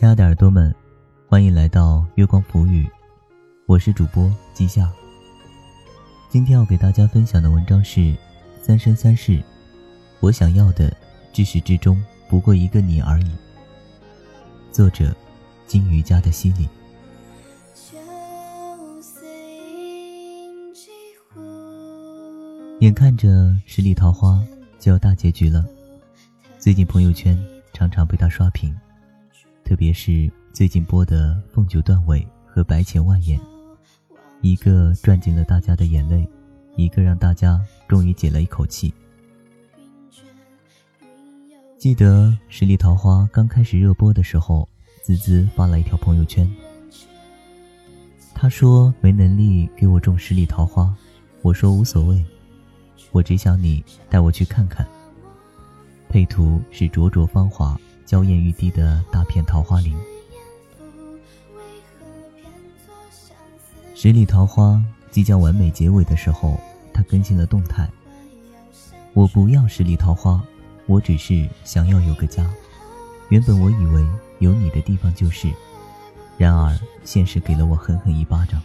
亲爱的耳朵们，欢迎来到月光浮语，我是主播季夏。今天要给大家分享的文章是《三生三世》，我想要的至始至终不过一个你而已。作者：金鱼家的西里。眼看着十里桃花就要大结局了，最近朋友圈常常被他刷屏。特别是最近播的《凤九段尾》和《白浅万眼》，一个赚尽了大家的眼泪，一个让大家终于解了一口气。记得《十里桃花》刚开始热播的时候，滋滋发了一条朋友圈，他说没能力给我种十里桃花，我说无所谓，我只想你带我去看看。配图是灼灼芳华。娇艳欲滴的大片桃花林，十里桃花即将完美结尾的时候，他更新了动态。我不要十里桃花，我只是想要有个家。原本我以为有你的地方就是，然而现实给了我狠狠一巴掌。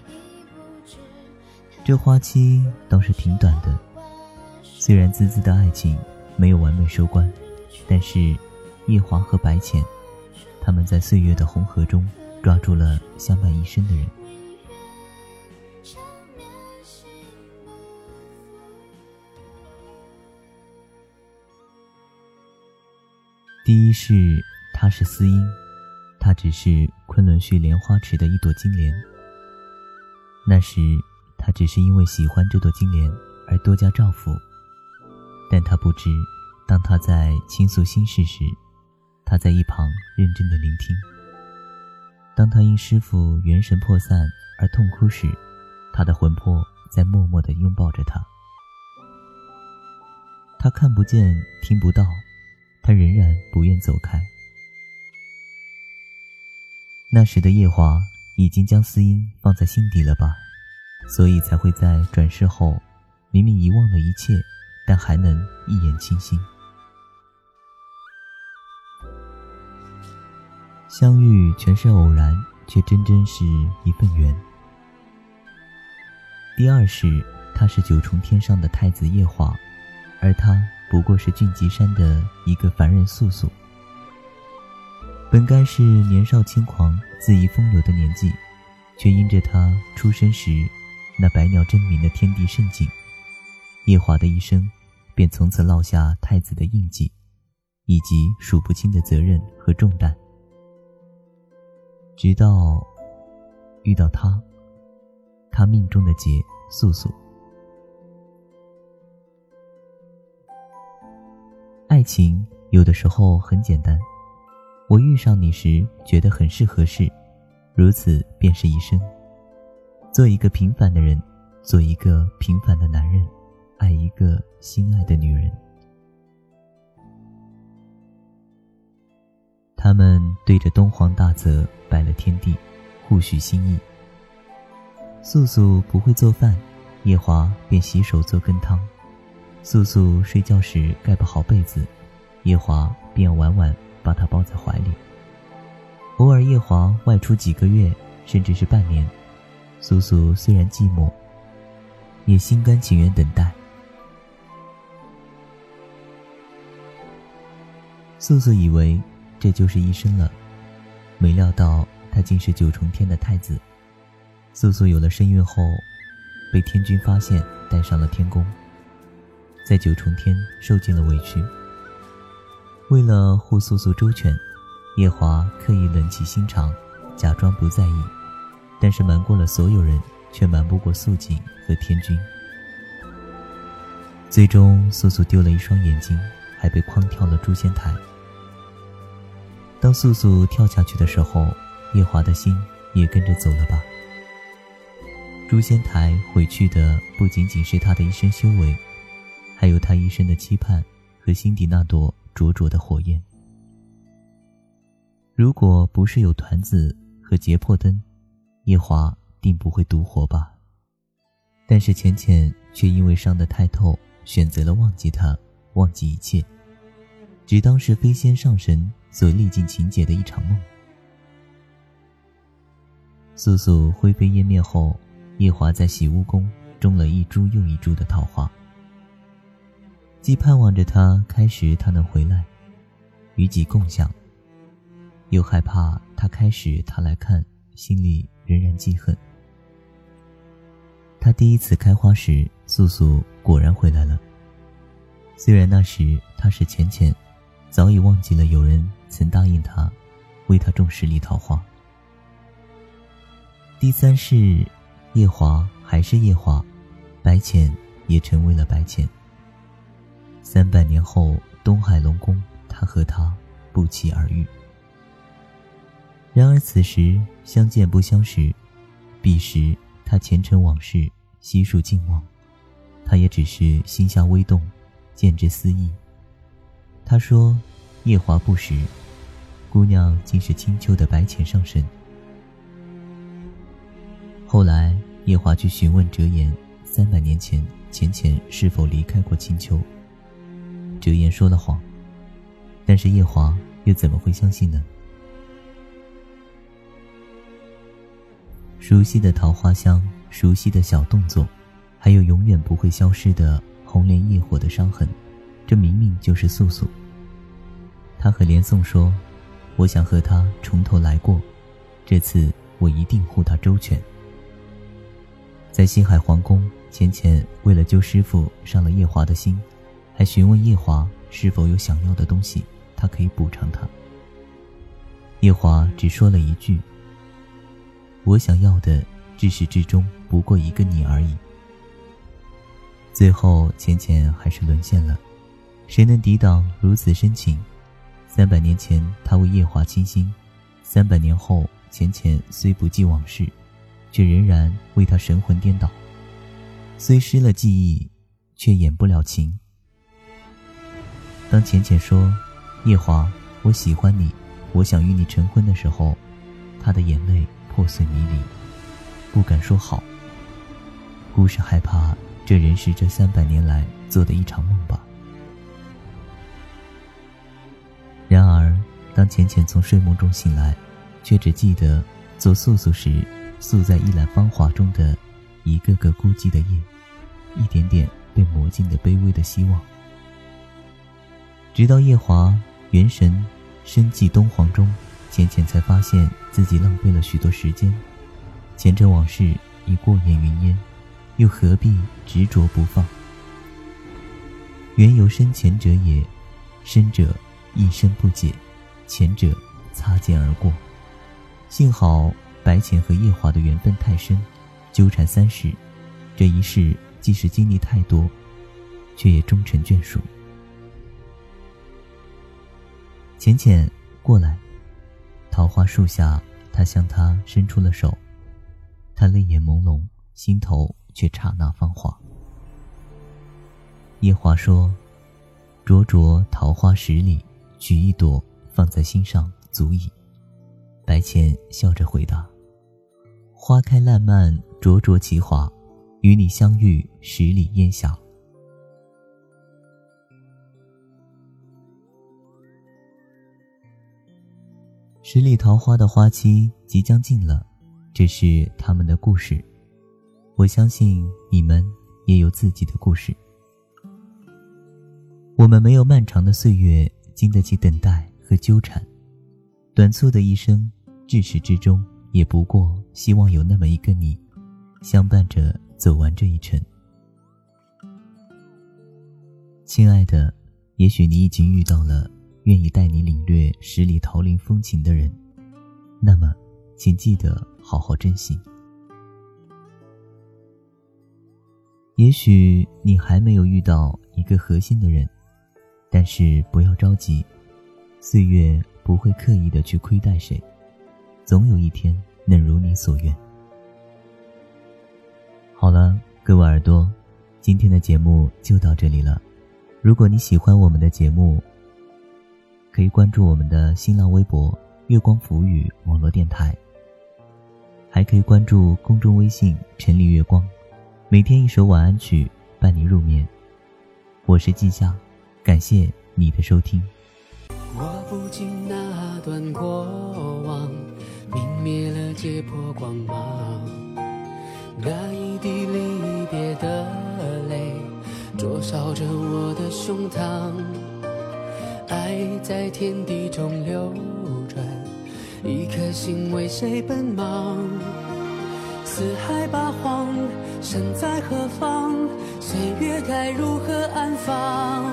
这花期倒是挺短的，虽然滋滋的爱情没有完美收官，但是。夜华和白浅，他们在岁月的红河中抓住了相伴一生的人。第一是，他是司音，他只是昆仑虚莲花池的一朵金莲。那时，他只是因为喜欢这朵金莲而多加照拂，但他不知，当他在倾诉心事时。他在一旁认真的聆听。当他因师傅元神破散而痛哭时，他的魂魄在默默的拥抱着他。他看不见，听不到，他仍然不愿走开。那时的夜华已经将思音放在心底了吧，所以才会在转世后，明明遗忘了一切，但还能一眼倾心。相遇全是偶然，却真真是一份缘。第二是，他是九重天上的太子夜华，而他不过是俊极山的一个凡人素素。本该是年少轻狂、恣意风流的年纪，却因着他出生时那百鸟争鸣的天地盛景，夜华的一生便从此落下太子的印记，以及数不清的责任和重担。直到遇到他，他命中的劫素素。爱情有的时候很简单，我遇上你时觉得很是合适，如此便是一生。做一个平凡的人，做一个平凡的男人，爱一个心爱的女人。他们对着东皇大泽。拜了天地，互许心意。素素不会做饭，夜华便洗手做羹汤。素素睡觉时盖不好被子，夜华便晚晚把她抱在怀里。偶尔夜华外出几个月，甚至是半年，素素虽然寂寞，也心甘情愿等待。素素以为这就是一生了。没料到他竟是九重天的太子。素素有了身孕后，被天君发现，带上了天宫，在九重天受尽了委屈。为了护素素周全，夜华刻意冷起心肠，假装不在意，但是瞒过了所有人，却瞒不过素锦和天君。最终，素素丢了一双眼睛，还被诓跳了诛仙台。当素素跳下去的时候，夜华的心也跟着走了吧。诛仙台毁去的不仅仅是他的一生修为，还有他一生的期盼和心底那朵灼灼的火焰。如果不是有团子和结魄灯，夜华定不会独活吧。但是浅浅却因为伤得太透，选择了忘记他，忘记一切，只当是飞仙上神。所历尽情节的一场梦，素素灰飞烟灭后，夜华在洗屋宫种了一株又一株的桃花，既盼望着他开时他能回来，与己共享，又害怕他开始他来看，心里仍然记恨。他第一次开花时，素素果然回来了。虽然那时他是浅浅，早已忘记了有人曾答应他，为他种十里桃花。第三世，夜华还是夜华，白浅也成为了白浅。三百年后，东海龙宫，他和他不期而遇。然而此时相见不相识，彼时他前尘往事悉数尽忘，他也只是心下微动。见之思意。他说：“夜华不识，姑娘竟是青丘的白浅上神。”后来，夜华去询问折颜，三百年前浅浅是否离开过青丘。折颜说了谎，但是夜华又怎么会相信呢？熟悉的桃花香，熟悉的小动作，还有永远不会消失的。红莲业火的伤痕，这明明就是素素。他和连宋说：“我想和他从头来过，这次我一定护他周全。”在西海皇宫，浅浅为了救师傅伤了夜华的心，还询问夜华是否有想要的东西，他可以补偿他。夜华只说了一句：“我想要的，至始至终不过一个你而已。”最后，浅浅还是沦陷了。谁能抵挡如此深情？三百年前，他为夜华倾心；三百年后，浅浅虽不记往事，却仍然为他神魂颠倒。虽失了记忆，却掩不了情。当浅浅说：“夜华，我喜欢你，我想与你成婚”的时候，他的眼泪破碎迷离，不敢说好。故事害怕。这仍是这三百年来做的一场梦吧。当浅浅从睡梦中醒来，却只记得做素素时，宿在一览芳华中的一个个孤寂的夜，一点点被磨尽的卑微的希望。直到夜华元神深寂东皇中，浅浅才发现自己浪费了许多时间，前尘往事已过眼云烟。又何必执着不放？缘由深浅者也，深者一生不解，前者擦肩而过。幸好白浅和夜华的缘分太深，纠缠三世，这一世即使经历太多，却也终成眷属。浅浅，过来。桃花树下，他向他伸出了手，他泪眼朦胧，心头。却刹那芳华。夜华说：“灼灼桃花十里，取一朵放在心上足矣。”白浅笑着回答：“花开烂漫，灼灼其华，与你相遇十里烟霞。”十里桃花的花期即将尽了，这是他们的故事。我相信你们也有自己的故事。我们没有漫长的岁月经得起等待和纠缠，短促的一生，至始至终也不过希望有那么一个你，相伴着走完这一程。亲爱的，也许你已经遇到了愿意带你领略十里桃林风情的人，那么，请记得好好珍惜。也许你还没有遇到一个核心的人，但是不要着急，岁月不会刻意的去亏待谁，总有一天能如你所愿。好了，各位耳朵，今天的节目就到这里了。如果你喜欢我们的节目，可以关注我们的新浪微博“月光浮语网络电台”，还可以关注公众微信“晨丽月光”。每天一首晚安曲伴你入眠，我是季夏，感谢你的收听。我不禁那段过往，泯灭了结魄光芒。那一滴离别的泪，灼烧着我的胸膛。爱在天地中流转，一颗心为谁奔忙？四海八荒，身在何方？岁月该如何安放？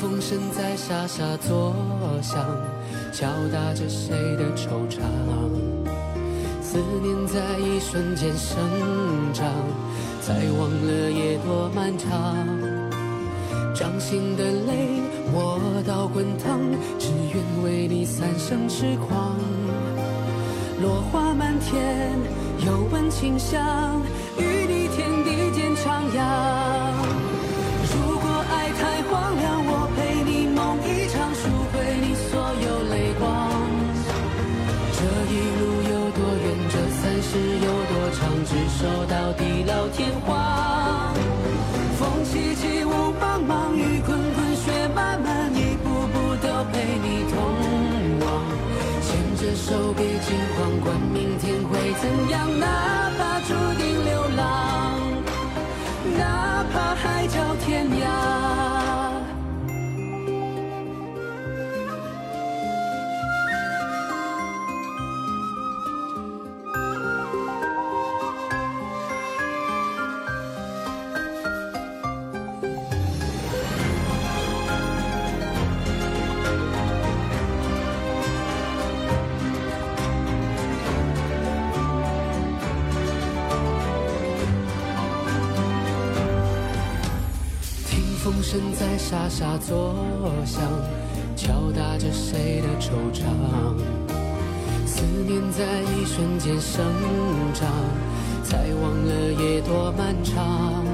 风声在沙沙作响，敲打着谁的惆怅？思念在一瞬间生长，才忘了夜多漫长。掌心的泪，我到滚烫，只愿为你三生痴狂。落花满天，又闻清香，与你天地间徜徉。走到地老天荒。风起起，雾茫茫，雨滚滚，雪漫漫，一步步都陪你同往。牵着手，别惊慌，管明天会怎样，呢风声在沙沙作响，敲打着谁的惆怅。思念在一瞬间生长，才忘了夜多漫长。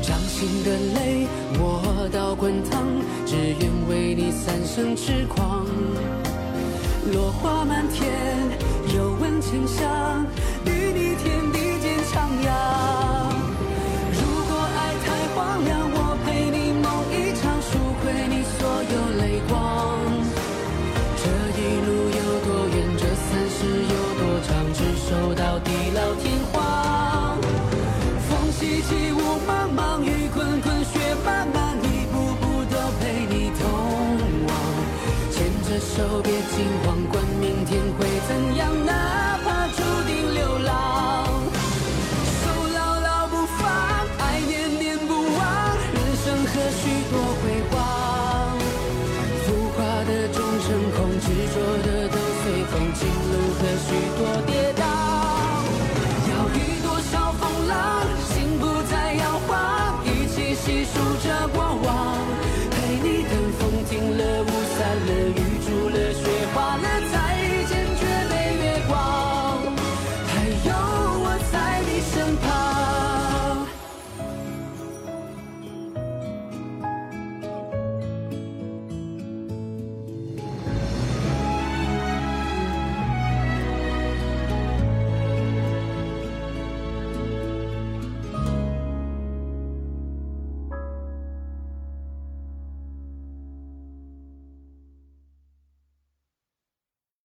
掌心的泪，我到滚烫，只愿为你三生痴狂。落花满天，又闻清香，